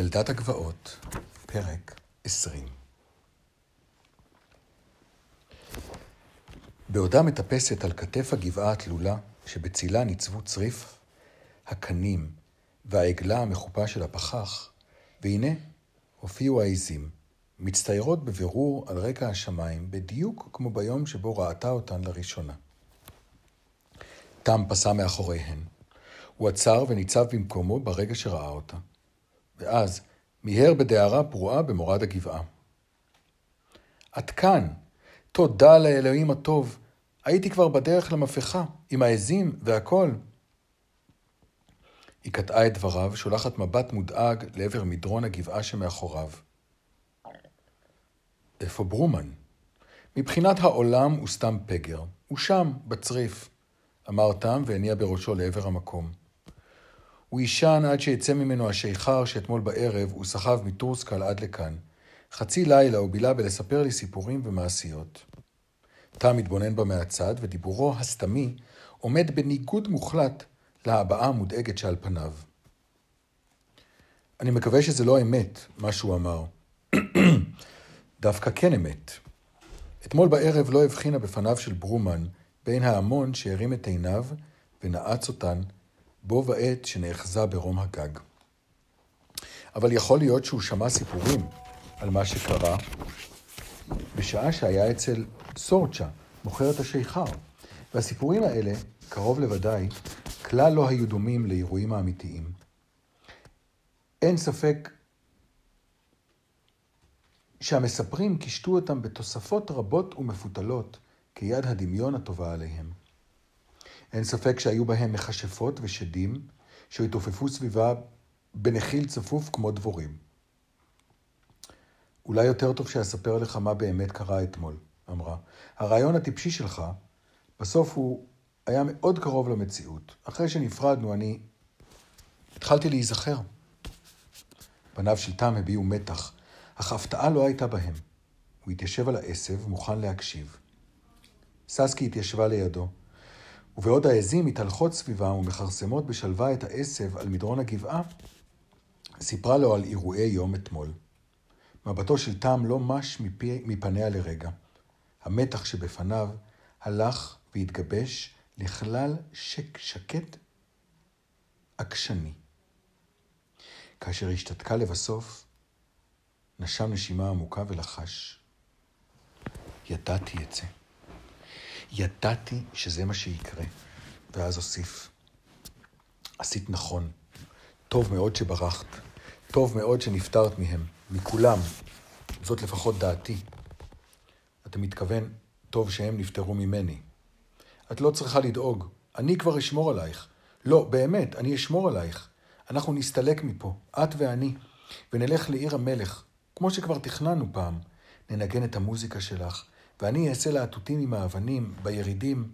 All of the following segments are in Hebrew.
ילדת הגבעות, פרק 20 בעודה מטפסת על כתף הגבעה התלולה, שבצילה ניצבו צריף, הקנים והעגלה המחופה של הפחח, והנה הופיעו העזים, מצטיירות בבירור על רקע השמיים, בדיוק כמו ביום שבו ראתה אותן לראשונה. תם פסע מאחוריהן. הוא עצר וניצב במקומו ברגע שראה אותה. ואז מיהר בדהרה פרועה במורד הגבעה. את כאן! תודה לאלוהים הטוב. הייתי כבר בדרך למפכה, עם העזים והכל. היא קטעה את דבריו, שולחת מבט מודאג לעבר מדרון הגבעה שמאחוריו. איפה ברומן? מבחינת העולם הוא סתם פגר. הוא שם, בצריף, אמר תם והניע בראשו לעבר המקום. הוא יישן עד שיצא ממנו השיכר שאתמול בערב הוא סחב מטורסקל עד לכאן. חצי לילה הוא בילה בלספר לי סיפורים ומעשיות. תם מתבונן בה מהצד, ודיבורו הסתמי עומד בניגוד מוחלט להבעה המודאגת שעל פניו. אני מקווה שזה לא אמת, מה שהוא אמר. דווקא כן אמת. אתמול בערב לא הבחינה בפניו של ברומן בין ההמון שהרים את עיניו ונעץ אותן בו בעת שנאחזה ברום הגג. אבל יכול להיות שהוא שמע סיפורים על מה שקרה בשעה שהיה אצל סורצ'ה, מוכרת השיכר, והסיפורים האלה, קרוב לוודאי, כלל לא היו דומים לאירועים האמיתיים. אין ספק שהמספרים קישטו אותם בתוספות רבות ומפותלות, כיד הדמיון הטובה עליהם. אין ספק שהיו בהם מכשפות ושדים, שהתעופפו סביבה בנחיל צפוף כמו דבורים. אולי יותר טוב שאספר לך מה באמת קרה אתמול, אמרה. הרעיון הטיפשי שלך, בסוף הוא היה מאוד קרוב למציאות. אחרי שנפרדנו, אני התחלתי להיזכר. פניו של תם הביעו מתח, אך הפתעה לא הייתה בהם. הוא התיישב על העשב, מוכן להקשיב. ססקי התיישבה לידו, ובעוד העזים מתהלכות סביבה ומכרסמות בשלווה את העשב על מדרון הגבעה, סיפרה לו על אירועי יום אתמול. מבטו של תם לא מש מפי, מפניה לרגע. המתח שבפניו הלך והתגבש לכלל שק, שקט עקשני. כאשר השתתקה לבסוף, נשם נשימה עמוקה ולחש. ידעתי את זה. ידעתי שזה מה שיקרה. ואז אוסיף, עשית נכון. טוב מאוד שברחת. טוב מאוד שנפטרת מהם. מכולם. זאת לפחות דעתי. אתה מתכוון, טוב שהם נפטרו ממני. את לא צריכה לדאוג. אני כבר אשמור עלייך. לא, באמת, אני אשמור עלייך. אנחנו נסתלק מפה, את ואני, ונלך לעיר המלך, כמו שכבר תכננו פעם. ננגן את המוזיקה שלך, ואני אעשה להטוטים עם האבנים, בירידים.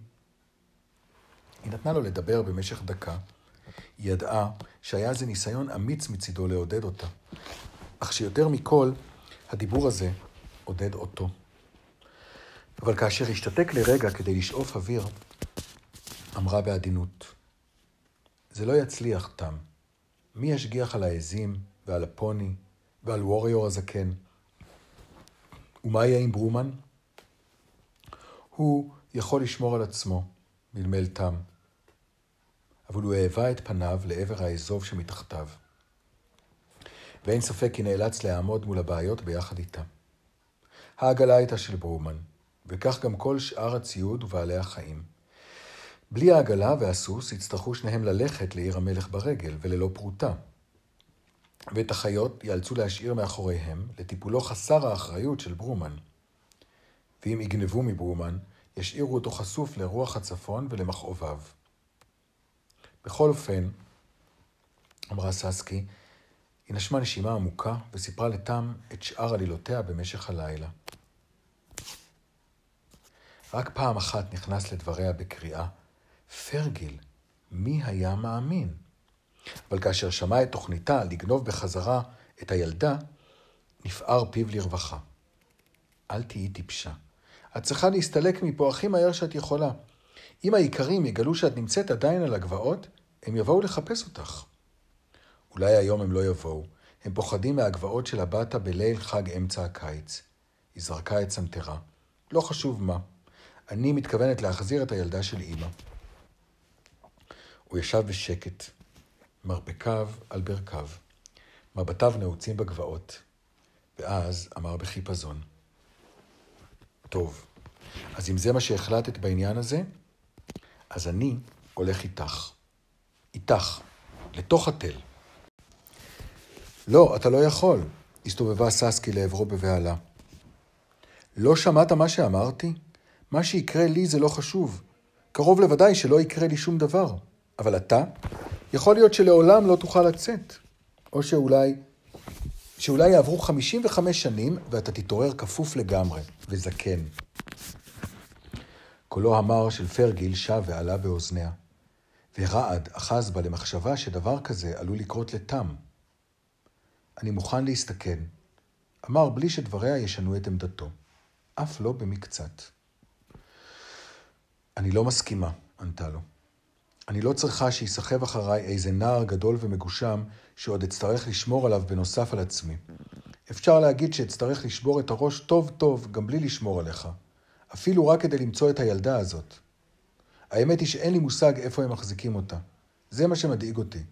היא נתנה לו לדבר במשך דקה. היא ידעה שהיה זה ניסיון אמיץ מצידו לעודד אותה. אך שיותר מכל, הדיבור הזה עודד אותו. אבל כאשר השתתק לרגע כדי לשאוף אוויר, אמרה בעדינות, זה לא יצליח, תם. מי ישגיח על העזים ועל הפוני ועל ווריור הזקן? ומה יהיה עם ברומן? הוא יכול לשמור על עצמו, מלמל תם, אבל הוא העבה את פניו לעבר האזוב שמתחתיו. ואין ספק כי נאלץ לעמוד מול הבעיות ביחד איתה. העגלה הייתה של ברומן, וכך גם כל שאר הציוד ובעלי החיים. בלי העגלה והסוס יצטרכו שניהם ללכת לעיר המלך ברגל וללא פרוטה. ואת החיות ייאלצו להשאיר מאחוריהם לטיפולו חסר האחריות של ברומן. ואם יגנבו מברומן, ישאירו אותו חשוף לרוח הצפון ולמכאוביו. בכל אופן, אמרה ססקי, היא נשמה נשימה עמוקה וסיפרה לתם את שאר עלילותיה במשך הלילה. רק פעם אחת נכנס לדבריה בקריאה, פרגיל, מי היה מאמין? אבל כאשר שמע את תוכניתה לגנוב בחזרה את הילדה, נפער פיו לרווחה. אל תהיי טיפשה. את צריכה להסתלק מפה הכי מהר שאת יכולה. אם האיכרים יגלו שאת נמצאת עדיין על הגבעות, הם יבואו לחפש אותך. אולי היום הם לא יבואו. הם פוחדים מהגבעות של הבטה בליל חג אמצע הקיץ. היא זרקה את סנטרה. לא חשוב מה. אני מתכוונת להחזיר את הילדה של אמא. הוא ישב בשקט, מרפקיו על ברכיו, מבטיו נעוצים בגבעות, ואז אמר בחיפזון, טוב, אז אם זה מה שהחלטת בעניין הזה, אז אני הולך איתך. איתך, לתוך התל. לא, אתה לא יכול, הסתובבה ססקי לעברו בבהלה. לא שמעת מה שאמרתי? מה שיקרה לי זה לא חשוב. קרוב לוודאי שלא יקרה לי שום דבר. אבל אתה, יכול להיות שלעולם לא תוכל לצאת. או שאולי, שאולי יעברו 55 שנים ואתה תתעורר כפוף לגמרי, וזקן. קולו המר של פרגיל שב ועלה באוזניה, ורעד אחז בה למחשבה שדבר כזה עלול לקרות לתם. אני מוכן להסתכן, אמר בלי שדבריה ישנו את עמדתו, אף לא במקצת. אני לא מסכימה, ענתה לו. אני לא צריכה שיסחב אחריי איזה נער גדול ומגושם שעוד אצטרך לשמור עליו בנוסף על עצמי. אפשר להגיד שאצטרך לשבור את הראש טוב טוב גם בלי לשמור עליך. אפילו רק כדי למצוא את הילדה הזאת. האמת היא שאין לי מושג איפה הם מחזיקים אותה. זה מה שמדאיג אותי.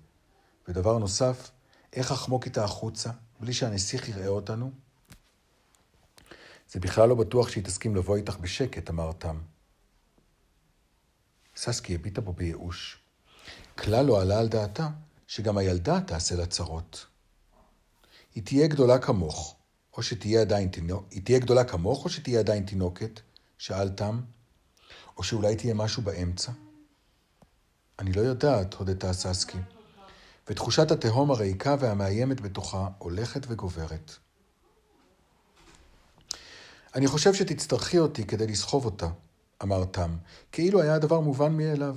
ודבר נוסף, איך אחמוק איתה החוצה, בלי שהנסיך יראה אותנו? זה בכלל לא בטוח שהיא תסכים לבוא איתך בשקט, אמר תם. ססקי הביטה בו בייאוש. כלל לא עלה על דעתה שגם הילדה תעשה לה צרות. היא תהיה גדולה כמוך, או שתהיה עדיין תינוק... היא תהיה גדולה כמוך, או שתהיה עדיין תינוקת? שאל תם. או שאולי תהיה משהו באמצע? אני לא יודעת, הודתה ססקי, ותחושת התהום הריקה והמאיימת בתוכה הולכת וגוברת. אני חושב שתצטרכי אותי כדי לסחוב אותה, אמר תם, כאילו היה הדבר מובן מאליו.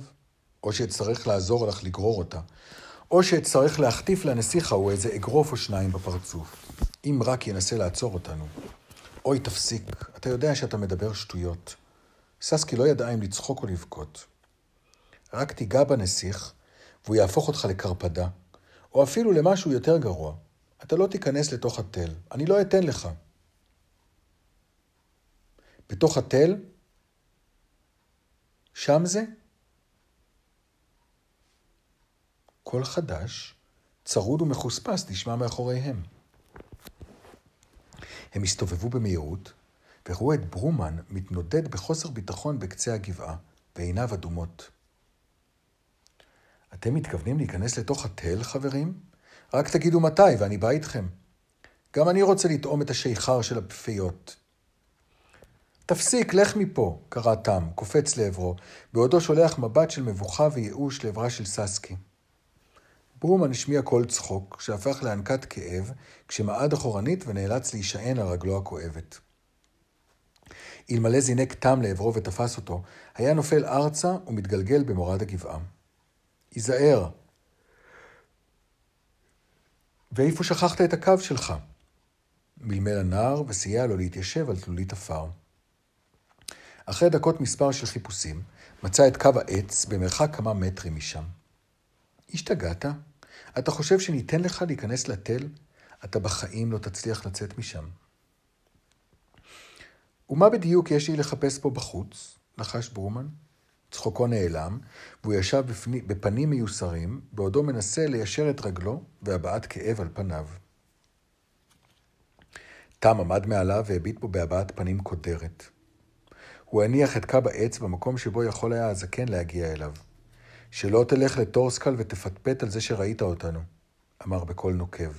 או שאצטרך לעזור לך לגרור אותה, או שאצטרך להחטיף לנסיך ההוא איזה אגרוף או שניים בפרצוף, אם רק ינסה לעצור אותנו. אוי, תפסיק, אתה יודע שאתה מדבר שטויות. ססקי לא ידעה אם לצחוק או לבכות. רק תיגע בנסיך, והוא יהפוך אותך לקרפדה, או אפילו למשהו יותר גרוע. אתה לא תיכנס לתוך התל, אני לא אתן לך. בתוך התל שם זה קול חדש, צרוד ומחוספס, נשמע מאחוריהם. הם הסתובבו במהירות, וראו את ברומן מתנודד בחוסר ביטחון בקצה הגבעה, ועיניו אדומות. אתם מתכוונים להיכנס לתוך התל, חברים? רק תגידו מתי, ואני בא איתכם. גם אני רוצה לטעום את השיכר של הפפיות. תפסיק, לך מפה, קרא תם, קופץ לעברו, בעודו שולח מבט של מבוכה וייאוש לעברה של ססקי. ברומן השמיע קול צחוק, שהפך להנקת כאב, כשמעד אחורנית ונאלץ להישען על רגלו הכואבת. אלמלא זינק תם לעברו ותפס אותו, היה נופל ארצה ומתגלגל במורד הגבעה. היזהר. ואיפה שכחת את הקו שלך? מלמל הנער וסייע לו להתיישב על תלולית עפר. אחרי דקות מספר של חיפושים, מצא את קו העץ במרחק כמה מטרים משם. השתגעת? אתה חושב שניתן לך להיכנס לתל? אתה בחיים לא תצליח לצאת משם. ומה בדיוק יש לי לחפש פה בחוץ? לחש ברומן. צחוקו נעלם, והוא ישב בפני, בפנים מיוסרים, בעודו מנסה ליישר את רגלו והבעת כאב על פניו. תם עמד מעליו והביט בו בהבעת פנים קודרת. הוא הניח את קו העץ במקום שבו יכול היה הזקן להגיע אליו. שלא תלך לטורסקל ותפטפט על זה שראית אותנו, אמר בקול נוקב.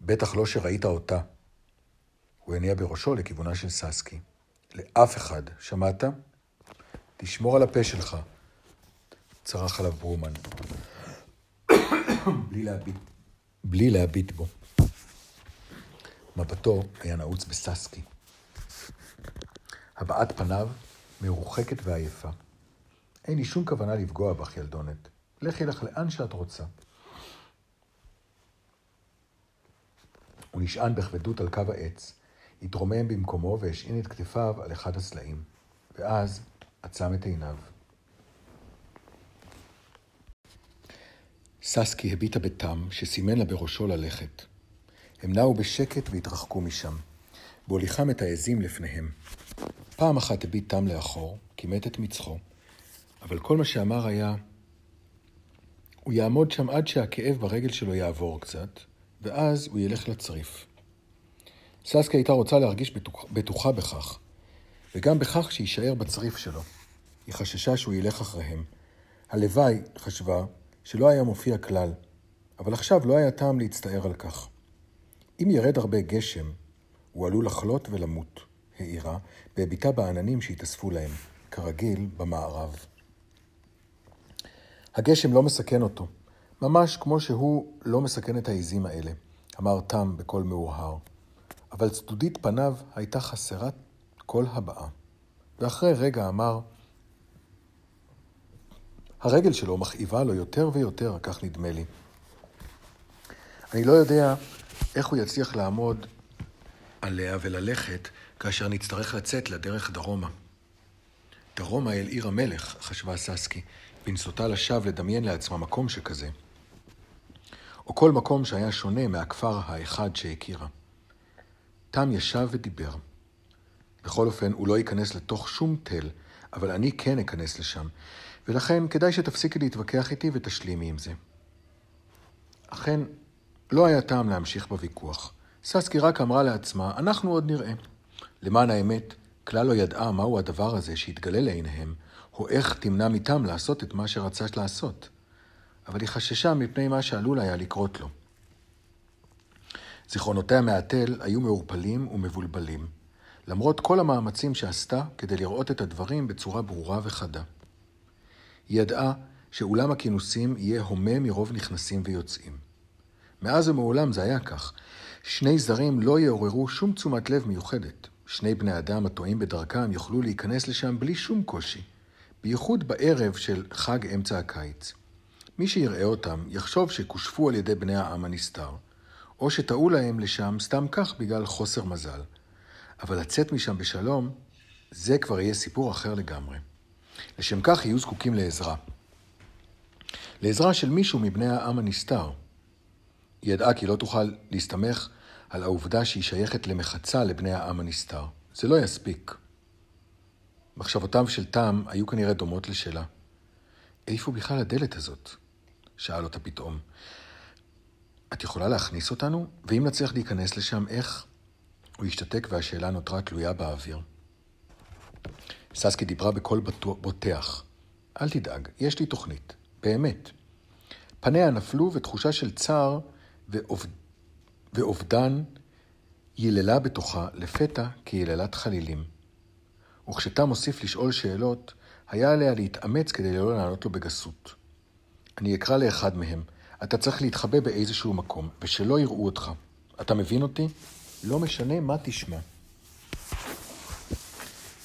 בטח לא שראית אותה. הוא הניע בראשו לכיוונה של ססקי. לאף אחד, שמעת? תשמור על הפה שלך, צרח עליו ברומן. בלי להביט, בלי להביט בו. מבטו היה נעוץ בססקי. הבעת פניו מרוחקת ועייפה. אין לי שום כוונה לפגוע בך, ילדונת. לכי לך לאן שאת רוצה. הוא נשען בכבדות על קו העץ, התרומם במקומו והשעין את כתפיו על אחד הסלעים, ואז עצם את עיניו. ססקי הביטה בתם, שסימן לה בראשו ללכת. הם נעו בשקט והתרחקו משם, בהוליכם את העזים לפניהם. פעם אחת הביט תם לאחור, כימת את מצחו, אבל כל מה שאמר היה, הוא יעמוד שם עד שהכאב ברגל שלו יעבור קצת, ואז הוא ילך לצריף. ססקי הייתה רוצה להרגיש בטוח, בטוחה בכך, וגם בכך שיישאר בצריף שלו. היא חששה שהוא ילך אחריהם. הלוואי, חשבה, שלא היה מופיע כלל, אבל עכשיו לא היה טעם להצטער על כך. אם ירד הרבה גשם, הוא עלול לחלות ולמות, העירה, והביטה בעננים שהתאספו להם, כרגיל במערב. הגשם לא מסכן אותו, ממש כמו שהוא לא מסכן את העיזים האלה, אמר תם בקול מאוהר. אבל צדודית פניו הייתה חסרת כל הבעה. ואחרי רגע אמר, הרגל שלו מכאיבה לו יותר ויותר, כך נדמה לי. אני לא יודע איך הוא יצליח לעמוד עליה וללכת כאשר נצטרך לצאת לדרך דרומה. דרומה אל עיר המלך, חשבה ססקי, בנסותה לשווא לדמיין לעצמה מקום שכזה. או כל מקום שהיה שונה מהכפר האחד שהכירה. תם ישב ודיבר. בכל אופן, הוא לא ייכנס לתוך שום תל, אבל אני כן אכנס לשם, ולכן כדאי שתפסיקי להתווכח איתי ותשלימי עם זה. אכן, לא היה טעם להמשיך בוויכוח. ססקי רק אמרה לעצמה, אנחנו עוד נראה. למען האמת, כלל לא ידעה מהו הדבר הזה שהתגלה לעיניהם, או איך תמנע מתם לעשות את מה שרצה לעשות. אבל היא חששה מפני מה שעלול היה לקרות לו. זיכרונותיה מהתל היו מעורפלים ומבולבלים, למרות כל המאמצים שעשתה כדי לראות את הדברים בצורה ברורה וחדה. היא ידעה שאולם הכינוסים יהיה הומה מרוב נכנסים ויוצאים. מאז ומעולם זה היה כך. שני זרים לא יעוררו שום תשומת לב מיוחדת. שני בני אדם הטועים בדרכם יוכלו להיכנס לשם בלי שום קושי, בייחוד בערב של חג אמצע הקיץ. מי שיראה אותם יחשוב שכושפו על ידי בני העם הנסתר, או שטעו להם לשם סתם כך בגלל חוסר מזל. אבל לצאת משם בשלום, זה כבר יהיה סיפור אחר לגמרי. לשם כך יהיו זקוקים לעזרה. לעזרה של מישהו מבני העם הנסתר. היא ידעה כי לא תוכל להסתמך על העובדה שהיא שייכת למחצה לבני העם הנסתר. זה לא יספיק. מחשבותיו של תם היו כנראה דומות לשלה. איפה בכלל הדלת הזאת? שאל אותה פתאום. את יכולה להכניס אותנו? ואם נצליח להיכנס לשם, איך? הוא השתתק והשאלה נותרה תלויה באוויר. ססקי דיברה בקול בוטח. אל תדאג, יש לי תוכנית. באמת. פניה נפלו ותחושה של צער. ואובדן ייללה בתוכה לפתע כיללת חלילים. וכשתם הוסיף לשאול שאלות, היה עליה להתאמץ כדי לא לענות לו בגסות. אני אקרא לאחד מהם, אתה צריך להתחבא באיזשהו מקום, ושלא יראו אותך. אתה מבין אותי? לא משנה מה תשמע.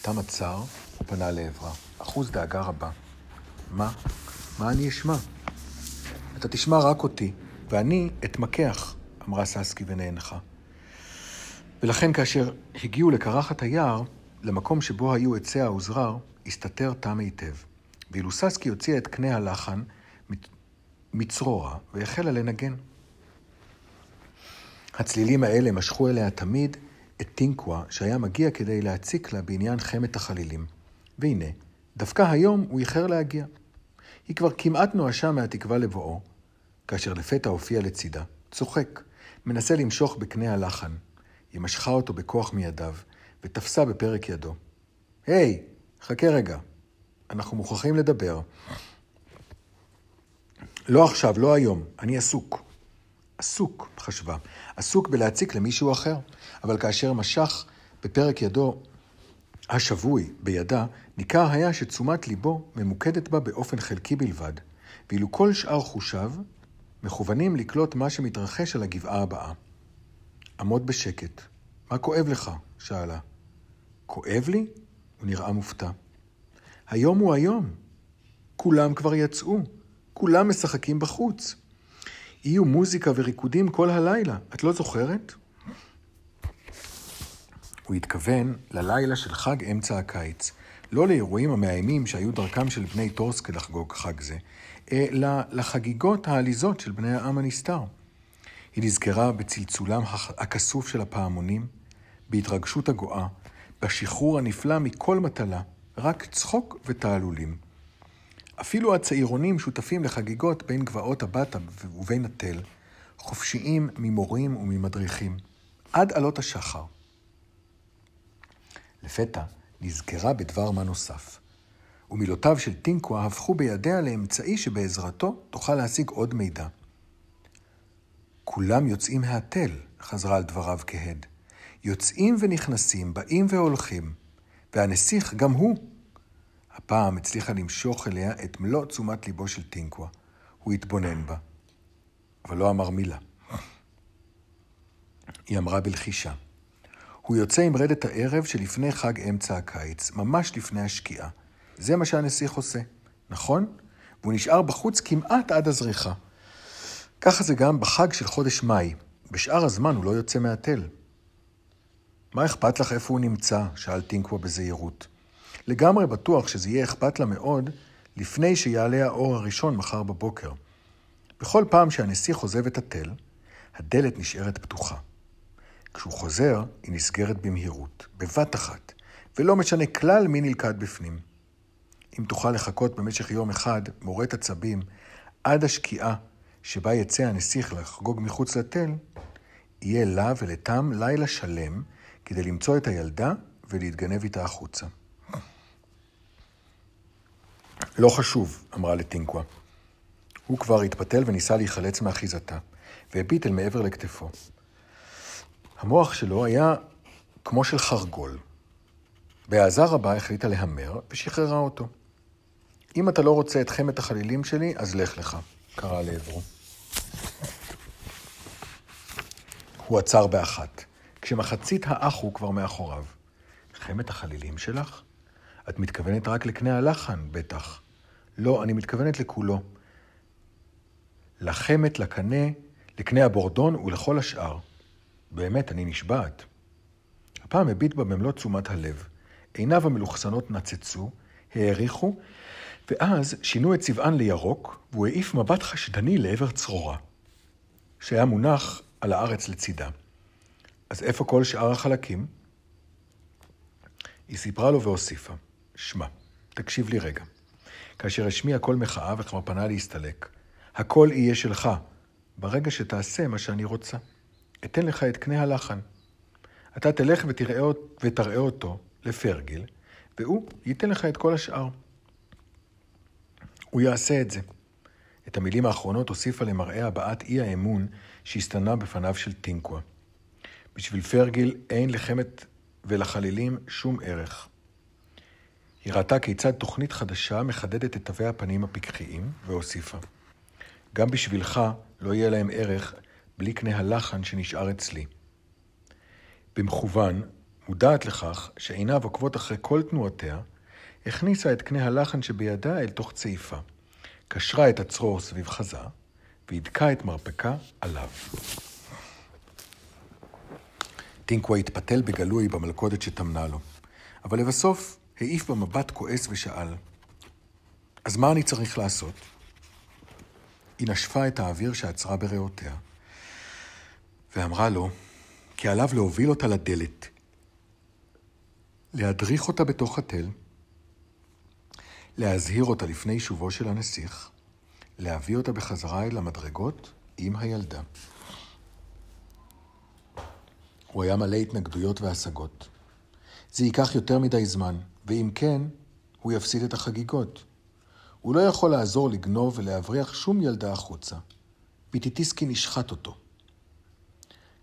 תם עצר ופנה לעברה, אחוז דאגה רבה. מה? מה אני אשמע? אתה תשמע רק אותי, ואני אתמקח, אמרה ססקי ונאנחה. ולכן כאשר הגיעו לקרחת היער, למקום שבו היו עצי האוזרר, הסתתר תם היטב. ואילו ססקי הוציאה את קנה הלחן מצרורה והחלה לנגן. הצלילים האלה משכו אליה תמיד את טינקווה שהיה מגיע כדי להציק לה בעניין חמת החלילים. והנה, דווקא היום הוא איחר להגיע. היא כבר כמעט נואשה מהתקווה לבואו, כאשר לפתע הופיע לצידה, צוחק, מנסה למשוך בקנה הלחן. היא משכה אותו בכוח מידיו, ותפסה בפרק ידו. היי, hey, חכה רגע, אנחנו מוכרחים לדבר. לא עכשיו, לא היום, אני עסוק. עסוק, חשבה, עסוק בלהציק למישהו אחר. אבל כאשר משך בפרק ידו השבוי בידה, ניכר היה שתשומת ליבו ממוקדת בה באופן חלקי בלבד, ואילו כל שאר חושיו מכוונים לקלוט מה שמתרחש על הגבעה הבאה. עמוד בשקט. מה כואב לך? שאלה. כואב לי? הוא נראה מופתע. היום הוא היום. כולם כבר יצאו. כולם משחקים בחוץ. יהיו מוזיקה וריקודים כל הלילה. את לא זוכרת? הוא התכוון ללילה של חג אמצע הקיץ, לא לאירועים המאיימים שהיו דרכם של בני טורסקה לחגוג חג זה, לחגיגות העליזות של בני העם הנסתר. היא נזכרה בצלצולם הכסוף של הפעמונים, בהתרגשות הגואה, בשחרור הנפלא מכל מטלה, רק צחוק ותעלולים. אפילו הצעירונים שותפים לחגיגות בין גבעות הבטה ובין התל, חופשיים ממורים וממדריכים, עד עלות השחר. לפתע נזכרה בדבר מה נוסף, ומילותיו של טינקווה הפכו בידיה לאמצעי שבעזרתו תוכל להשיג עוד מידע. כולם יוצאים מהתל, חזרה על דבריו כהד. יוצאים ונכנסים, באים והולכים, והנסיך גם הוא. הפעם הצליחה למשוך אליה את מלוא תשומת ליבו של טינקווה. הוא התבונן בה, אבל לא אמר מילה. היא אמרה בלחישה. הוא יוצא עם רדת הערב שלפני חג אמצע הקיץ, ממש לפני השקיעה. זה מה שהנסיך עושה, נכון? והוא נשאר בחוץ כמעט עד הזריחה. ככה זה גם בחג של חודש מאי. בשאר הזמן הוא לא יוצא מהתל. מה אכפת לך איפה הוא נמצא? שאל טינקווה בזהירות. לגמרי בטוח שזה יהיה אכפת לה מאוד לפני שיעלה האור הראשון מחר בבוקר. בכל פעם שהנסיך עוזב את התל, הדלת נשארת פתוחה. כשהוא חוזר, היא נסגרת במהירות, בבת אחת, ולא משנה כלל מי נלכד בפנים. אם תוכל לחכות במשך יום אחד, מורט עצבים, עד השקיעה שבה יצא הנסיך לחגוג מחוץ לתל, יהיה לה ולתם לילה שלם כדי למצוא את הילדה ולהתגנב איתה החוצה. לא חשוב, אמרה לטינקווה. הוא כבר התפתל וניסה להיחלץ מאחיזתה, והביט אל מעבר לכתפו. המוח שלו היה כמו של חרגול. בהעזה רבה החליטה להמר ושחררה אותו. אם אתה לא רוצה את חמת החלילים שלי, אז לך לך, קרא לעברו. הוא עצר באחת, כשמחצית האח הוא כבר מאחוריו. חמת החלילים שלך? את מתכוונת רק לקנה הלחן, בטח. לא, אני מתכוונת לכולו. לחמת, לקנה, לקנה הבורדון ולכל השאר. באמת, אני נשבעת. הפעם הביט בה במלוא תשומת הלב. עיניו המלוכסנות נצצו, העריכו, ואז שינו את צבען לירוק, והוא העיף מבט חשדני לעבר צרורה, שהיה מונח על הארץ לצידה. אז איפה כל שאר החלקים? היא סיפרה לו והוסיפה, שמע, תקשיב לי רגע. כאשר השמיע קול מחאה וכבר פנה להסתלק, הכל יהיה שלך, ברגע שתעשה מה שאני רוצה. אתן לך את קנה הלחן. אתה תלך ותראה, ותראה אותו לפרגיל, והוא ייתן לך את כל השאר. הוא יעשה את זה. את המילים האחרונות הוסיפה למראה הבעת אי האמון שהסתנה בפניו של טינקווה. בשביל פרגיל אין לחמת ולחלילים שום ערך. היא ראתה כיצד תוכנית חדשה מחדדת את תווי הפנים הפיקחיים, והוסיפה: גם בשבילך לא יהיה להם ערך בלי קנה הלחן שנשאר אצלי. במכוון, מודעת לכך שעיניו עוקבות אחרי כל תנועותיה, הכניסה את קנה הלחן שבידה אל תוך צעיפה, קשרה את הצרור סביב חזה, והדקה את מרפקה עליו. טינקווה התפתל בגלוי במלכודת שטמנה לו, אבל לבסוף העיף במבט כועס ושאל, אז מה אני צריך לעשות? היא נשפה את האוויר שעצרה בריאותיה, ואמרה לו, כי עליו להוביל אותה לדלת, להדריך אותה בתוך התל, להזהיר אותה לפני שובו של הנסיך, להביא אותה בחזרה אל המדרגות עם הילדה. הוא היה מלא התנגדויות והשגות. זה ייקח יותר מדי זמן, ואם כן, הוא יפסיד את החגיגות. הוא לא יכול לעזור לגנוב ולהבריח שום ילדה החוצה. פיטיטיסקי נשחט אותו.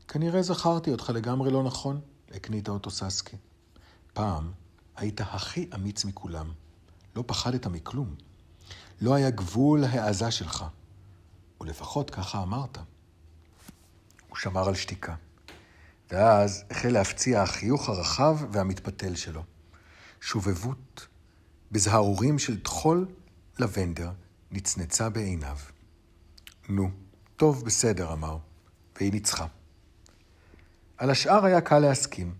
כנראה זכרתי אותך לגמרי לא נכון, הקניתה אותו ססקי. פעם היית הכי אמיץ מכולם. לא פחדת מכלום. לא היה גבול להעזה שלך. ולפחות ככה אמרת. הוא שמר על שתיקה. ואז החל להפציע החיוך הרחב והמתפתל שלו. שובבות, בזהרורים של טחול לבנדר, נצנצה בעיניו. נו, טוב, בסדר, אמר, והיא ניצחה. על השאר היה קל להסכים,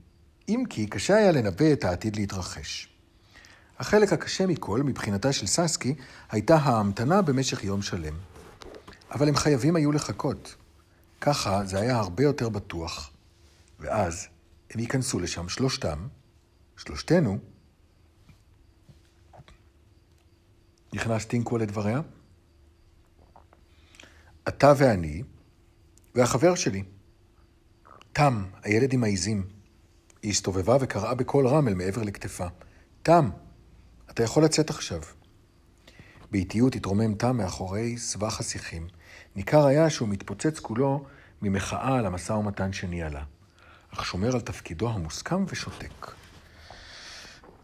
אם כי קשה היה לנבא את העתיד להתרחש. החלק הקשה מכל, מבחינתה של ססקי, הייתה ההמתנה במשך יום שלם. אבל הם חייבים היו לחכות. ככה זה היה הרבה יותר בטוח. ואז הם ייכנסו לשם שלושתם, שלושתנו. נכנס טינקו לדבריה. אתה ואני, והחבר שלי. תם, הילד עם העיזים. היא הסתובבה וקראה בקול רם אל מעבר לכתפה. תם, אתה יכול לצאת עכשיו. באיטיות התרומם תם מאחורי סבך השיחים. ניכר היה שהוא מתפוצץ כולו ממחאה על המשא ומתן שניהלה, אך שומר על תפקידו המוסכם ושותק.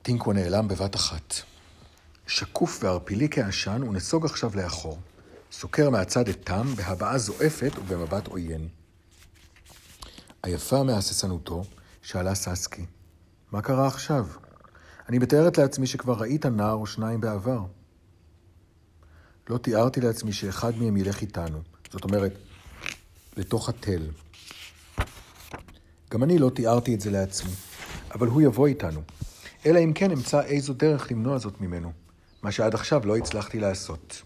טינקו נעלם בבת אחת. שקוף וערפילי כעשן, הוא נסוג עכשיו לאחור. סוקר מהצד את תם בהבעה זועפת ובמבט עוין. היפה מהססנותו, שאלה ססקי, מה קרה עכשיו? אני מתארת לעצמי שכבר ראית נער או שניים בעבר. לא תיארתי לעצמי שאחד מהם ילך איתנו. זאת אומרת, לתוך התל. גם אני לא תיארתי את זה לעצמי, אבל הוא יבוא איתנו. אלא אם כן אמצא איזו דרך למנוע זאת ממנו, מה שעד עכשיו לא הצלחתי לעשות.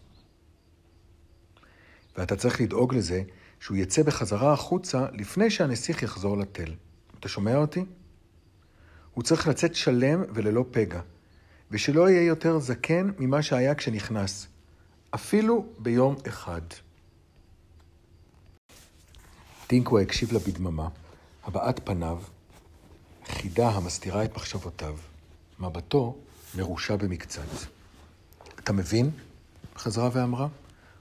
ואתה צריך לדאוג לזה שהוא יצא בחזרה החוצה לפני שהנסיך יחזור לתל. אתה שומע אותי? הוא צריך לצאת שלם וללא פגע, ושלא יהיה יותר זקן ממה שהיה כשנכנס, אפילו ביום אחד. טינקו הקשיב לה בדממה, הבעת פניו, חידה המסתירה את מחשבותיו, מבטו מרושע במקצת. אתה מבין? חזרה ואמרה.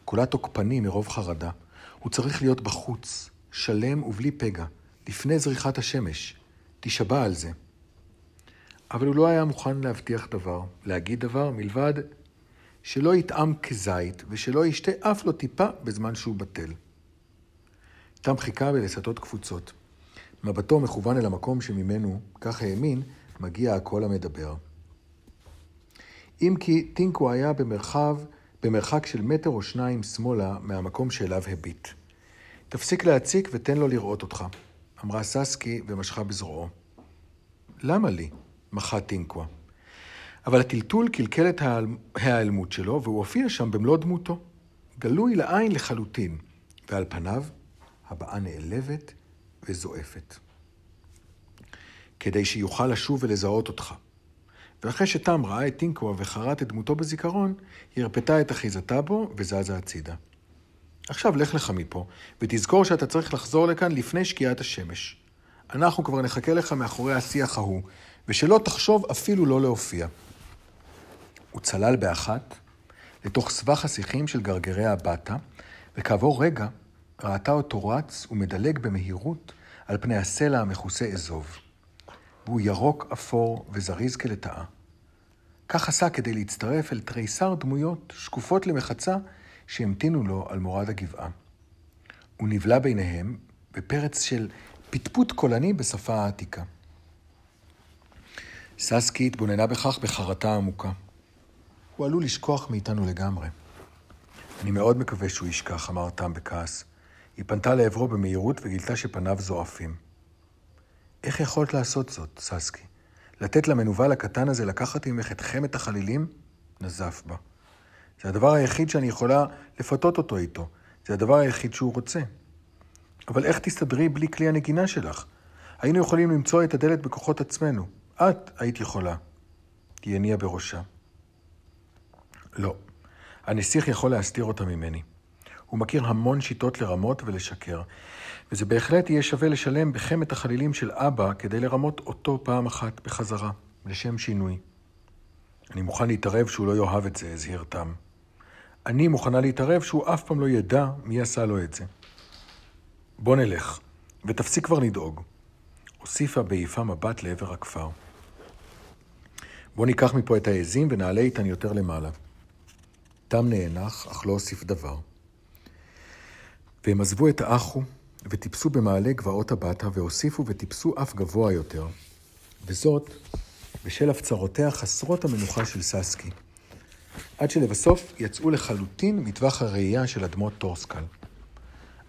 כולה תוקפני מרוב חרדה. הוא צריך להיות בחוץ, שלם ובלי פגע, לפני זריחת השמש. תישבע על זה. אבל הוא לא היה מוכן להבטיח דבר, להגיד דבר, מלבד שלא יטעם כזית ושלא ישתה אף לא טיפה בזמן שהוא בטל. תם חיכה בלסתות קפוצות. מבטו מכוון אל המקום שממנו, כך האמין, מגיע הקול המדבר. אם כי טינקו היה במרחב, במרחק של מטר או שניים שמאלה מהמקום שאליו הביט. תפסיק להציק ותן לו לראות אותך, אמרה ססקי ומשכה בזרועו. למה לי? מחה טינקווה. אבל הטלטול קלקל את ההיעלמות שלו, והוא הופיע שם במלוא דמותו. גלוי לעין לחלוטין, ועל פניו הבעה נעלבת וזועפת. כדי שיוכל לשוב ולזהות אותך. ואחרי שתם ראה את טינקווה וחרט את דמותו בזיכרון, היא הרפתה את אחיזתה בו וזזה הצידה. עכשיו לך לך מפה, ותזכור שאתה צריך לחזור לכאן לפני שקיעת השמש. אנחנו כבר נחכה לך מאחורי השיח ההוא, ושלא תחשוב אפילו לא להופיע. הוא צלל באחת לתוך סבך השיחים של גרגרי הבטה, וכעבור רגע ראתה אותו רץ ומדלג במהירות על פני הסלע המכוסה אזוב. והוא ירוק אפור וזריז כלטאה. כך עשה כדי להצטרף אל תריסר דמויות שקופות למחצה שהמתינו לו על מורד הגבעה. הוא נבלע ביניהם בפרץ של פטפוט קולני בשפה העתיקה. ססקי התבוננה בכך בחרטה עמוקה. הוא עלול לשכוח מאיתנו לגמרי. אני מאוד מקווה שהוא ישכח, אמר תם בכעס. היא פנתה לעברו במהירות וגילתה שפניו זועפים. איך יכולת לעשות זאת, ססקי? לתת למנוול הקטן הזה לקחת ממך את חמת החלילים? נזף בה. זה הדבר היחיד שאני יכולה לפתות אותו איתו. זה הדבר היחיד שהוא רוצה. אבל איך תסתדרי בלי כלי הנגינה שלך? היינו יכולים למצוא את הדלת בכוחות עצמנו. את היית יכולה. היא הניעה בראשה. לא. הנסיך יכול להסתיר אותה ממני. הוא מכיר המון שיטות לרמות ולשקר, וזה בהחלט יהיה שווה לשלם בחמת החלילים של אבא כדי לרמות אותו פעם אחת בחזרה, לשם שינוי. אני מוכן להתערב שהוא לא יאהב את זה, הזהיר תם. אני מוכנה להתערב שהוא אף פעם לא ידע מי עשה לו את זה. בוא נלך, ותפסיק כבר לדאוג. הוסיפה בהעיפה מבט לעבר הכפר. בוא ניקח מפה את העזים ונעלה איתן יותר למעלה. תם נאנח, אך לא הוסיף דבר. והם עזבו את האחו וטיפסו במעלה גבעות הבטה והוסיפו וטיפסו אף גבוה יותר, וזאת בשל הפצרותיה חסרות המנוחה של ססקי, עד שלבסוף יצאו לחלוטין מטווח הראייה של אדמות טורסקל.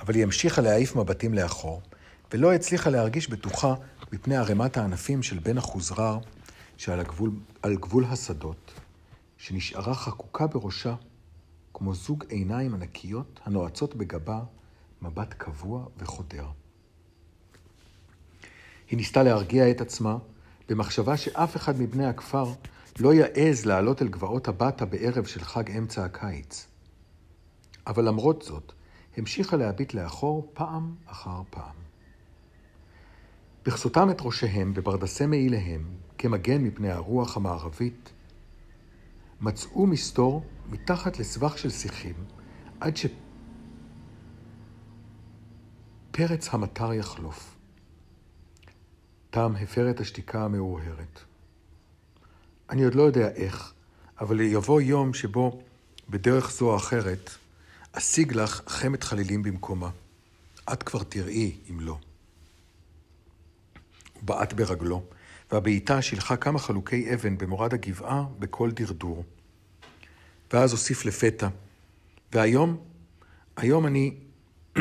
אבל היא המשיכה להעיף מבטים לאחור, ולא הצליחה להרגיש בטוחה מפני ערימת הענפים של בן החוזרר, שעל הגבול, גבול השדות, שנשארה חקוקה בראשה, כמו זוג עיניים ענקיות הנועצות בגבה מבט קבוע וחודר. היא ניסתה להרגיע את עצמה במחשבה שאף אחד מבני הכפר לא יעז לעלות אל גבעות הבטה בערב של חג אמצע הקיץ. אבל למרות זאת, המשיכה להביט לאחור פעם אחר פעם. בכסותם את ראשיהם בברדסי מעיליהם, כמגן מפני הרוח המערבית, מצאו מסתור מתחת לסבך של שיחים, עד שפרץ המטר יחלוף. תם הפר את השתיקה המאוהרת. אני עוד לא יודע איך, אבל יבוא יום שבו, בדרך זו או אחרת, אשיג לך חמת חלילים במקומה. את כבר תראי אם לא. הוא בעט ברגלו, והבעיטה שילחה כמה חלוקי אבן במורד הגבעה בקול דרדור. ואז הוסיף לפתע, והיום, היום אני...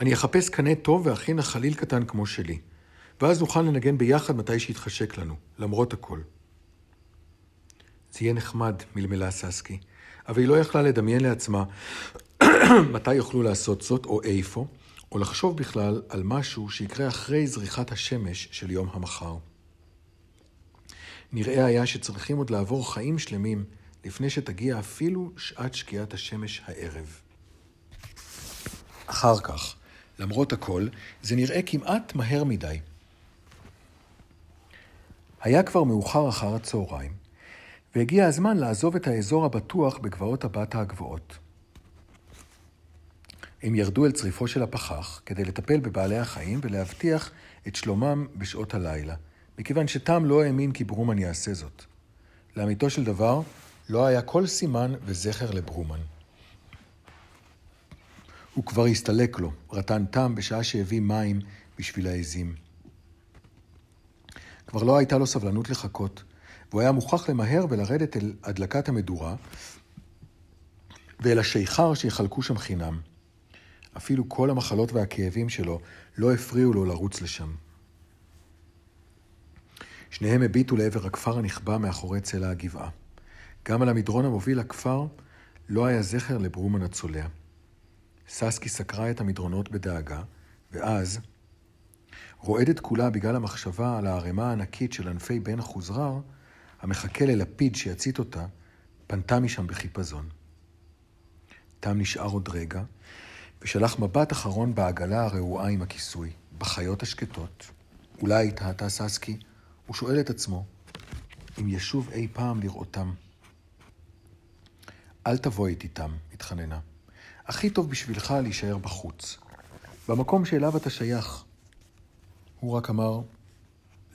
אני אחפש קנה טוב ואכין חליל קטן כמו שלי, ואז נוכל לנגן ביחד מתי שיתחשק לנו, למרות הכל. זה יהיה נחמד, מלמלה ססקי, אבל היא לא יכלה לדמיין לעצמה מתי יוכלו לעשות זאת או איפה, או לחשוב בכלל על משהו שיקרה אחרי זריחת השמש של יום המחר. נראה היה שצריכים עוד לעבור חיים שלמים לפני שתגיע אפילו שעת שקיעת השמש הערב. אחר כך, למרות הכל, זה נראה כמעט מהר מדי. היה כבר מאוחר אחר הצהריים, והגיע הזמן לעזוב את האזור הבטוח בגבעות הבטה הגבוהות. הם ירדו אל צריפו של הפחח כדי לטפל בבעלי החיים ולהבטיח את שלומם בשעות הלילה, מכיוון שתם לא האמין כי ברומן יעשה זאת. לאמיתו של דבר, לא היה כל סימן וזכר לברומן. הוא כבר הסתלק לו, רטן תם בשעה שהביא מים בשביל העזים. כבר לא הייתה לו סבלנות לחכות, והוא היה מוכרח למהר ולרדת אל הדלקת המדורה ואל השיכר שיחלקו שם חינם. אפילו כל המחלות והכאבים שלו לא הפריעו לו לרוץ לשם. שניהם הביטו לעבר הכפר הנכבה מאחורי צלע הגבעה. גם על המדרון המוביל לכפר לא היה זכר לברומן הצולע. ססקי סקרה את המדרונות בדאגה, ואז, רועדת כולה בגלל המחשבה על הערימה הענקית של ענפי בן חוזרר, המחכה ללפיד שיצית אותה, פנתה משם בחיפזון. תם נשאר עוד רגע, ושלח מבט אחרון בעגלה הרעועה עם הכיסוי, בחיות השקטות. אולי, טעתה ססקי, הוא שואל את עצמו, אם ישוב אי פעם לראותם. אל תבוא איתי תם, התחננה. הכי טוב בשבילך להישאר בחוץ, במקום שאליו אתה שייך. הוא רק אמר,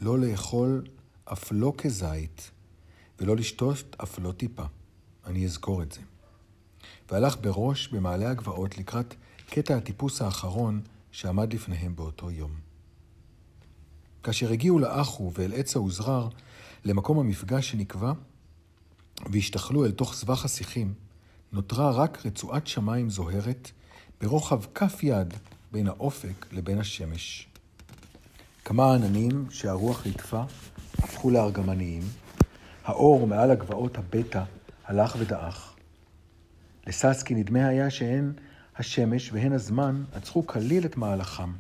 לא לאכול אף לא כזית, ולא לשתות אף לא טיפה. אני אזכור את זה. והלך בראש במעלה הגבעות לקראת קטע הטיפוס האחרון שעמד לפניהם באותו יום. כאשר הגיעו לאחו ואל עץ האוזרר, למקום המפגש שנקבע, והשתחלו אל תוך סבך השיחים, נותרה רק רצועת שמיים זוהרת ברוחב כף יד בין האופק לבין השמש. כמה עננים שהרוח ליטפה הפכו לארגמניים, האור מעל הגבעות הבטא הלך ודעך. לססקי נדמה היה שהן השמש והן הזמן עצרו כליל את מהלכם.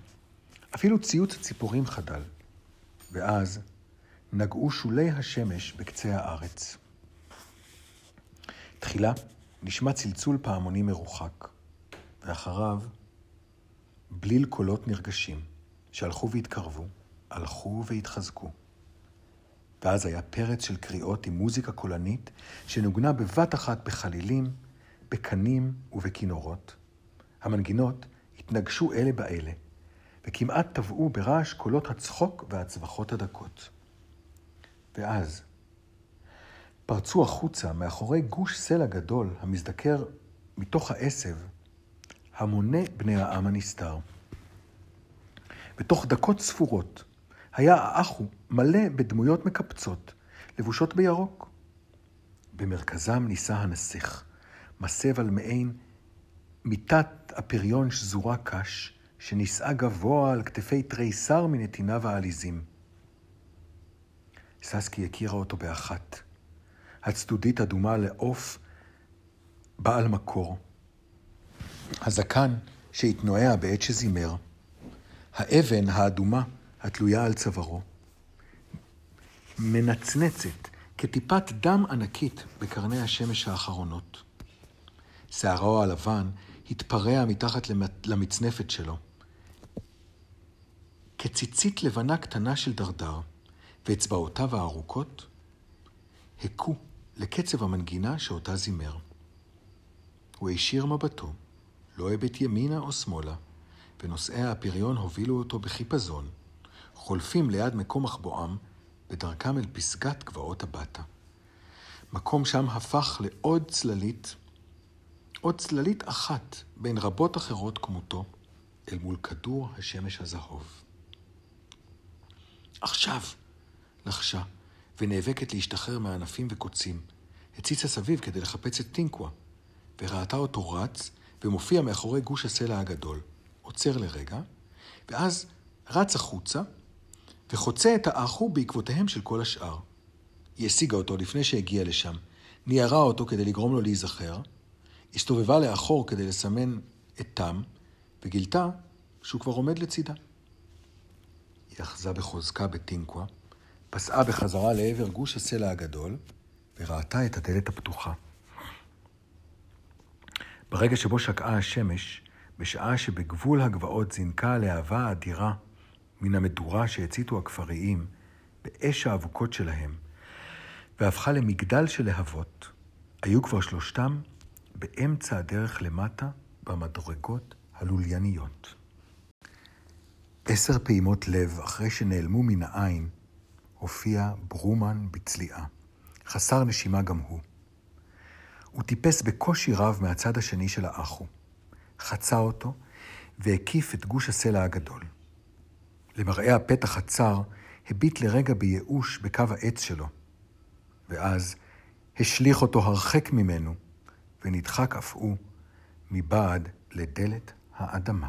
אפילו ציוץ הציפורים חדל. ואז נגעו שולי השמש בקצה הארץ. תחילה נשמע צלצול פעמוני מרוחק, ואחריו בליל קולות נרגשים, שהלכו והתקרבו, הלכו והתחזקו. ואז היה פרץ של קריאות עם מוזיקה קולנית, שנוגנה בבת אחת בחלילים, בקנים ובכינורות. המנגינות התנגשו אלה באלה, וכמעט טבעו ברעש קולות הצחוק והצווחות הדקות. ואז פרצו החוצה מאחורי גוש סלע גדול המזדקר מתוך העשב המוני בני העם הנסתר. בתוך דקות ספורות היה האחו מלא בדמויות מקפצות, לבושות בירוק. במרכזם נישא הנסיך, מסב על מעין מיטת הפריון שזורה קש, שנישאה גבוה על כתפי תריסר מנתיניו העליזים. ססקי הכירה אותו באחת. הצדודית אדומה לעוף בעל מקור. הזקן שהתנועע בעת שזימר. האבן האדומה התלויה על צווארו. מנצנצת כטיפת דם ענקית בקרני השמש האחרונות. שערו הלבן התפרע מתחת למצנפת שלו. כציצית לבנה קטנה של דרדר, ואצבעותיו הארוכות הכו לקצב המנגינה שאותה זימר. הוא הישיר מבטו, לא הביט ימינה או שמאלה, ונושאי הפריון הובילו אותו בחיפזון, חולפים ליד מקום מחבואם בדרכם אל פסגת גבעות הבטה. מקום שם הפך לעוד צללית, עוד צללית אחת בין רבות אחרות כמותו, אל מול כדור השמש הזהוב. עכשיו! לחשה, ונאבקת להשתחרר מענפים וקוצים. הציצה סביב כדי לחפץ את טינקווה, וראתה אותו רץ ומופיע מאחורי גוש הסלע הגדול. עוצר לרגע, ואז רץ החוצה, וחוצה את האחו בעקבותיהם של כל השאר. היא השיגה אותו לפני שהגיע לשם, ניירה אותו כדי לגרום לו להיזכר, הסתובבה לאחור כדי לסמן את תם, וגילתה שהוא כבר עומד לצידה. היא אחזה בחוזקה בטינקווה, פסעה בחזרה לעבר גוש הסלע הגדול, וראתה את הדלת הפתוחה. ברגע שבו שקעה השמש, בשעה שבגבול הגבעות זינקה הלהבה האדירה מן המדורה שהציתו הכפריים באש האבוקות שלהם, והפכה למגדל של להבות, היו כבר שלושתם באמצע הדרך למטה במדרגות הלולייניות. עשר פעימות לב אחרי שנעלמו מן העין, הופיע ברומן בצליעה, חסר נשימה גם הוא. הוא טיפס בקושי רב מהצד השני של האחו, חצה אותו והקיף את גוש הסלע הגדול. למראה הפתח הצר, הביט לרגע בייאוש בקו העץ שלו, ואז השליך אותו הרחק ממנו, ונדחק אף הוא מבעד לדלת האדמה.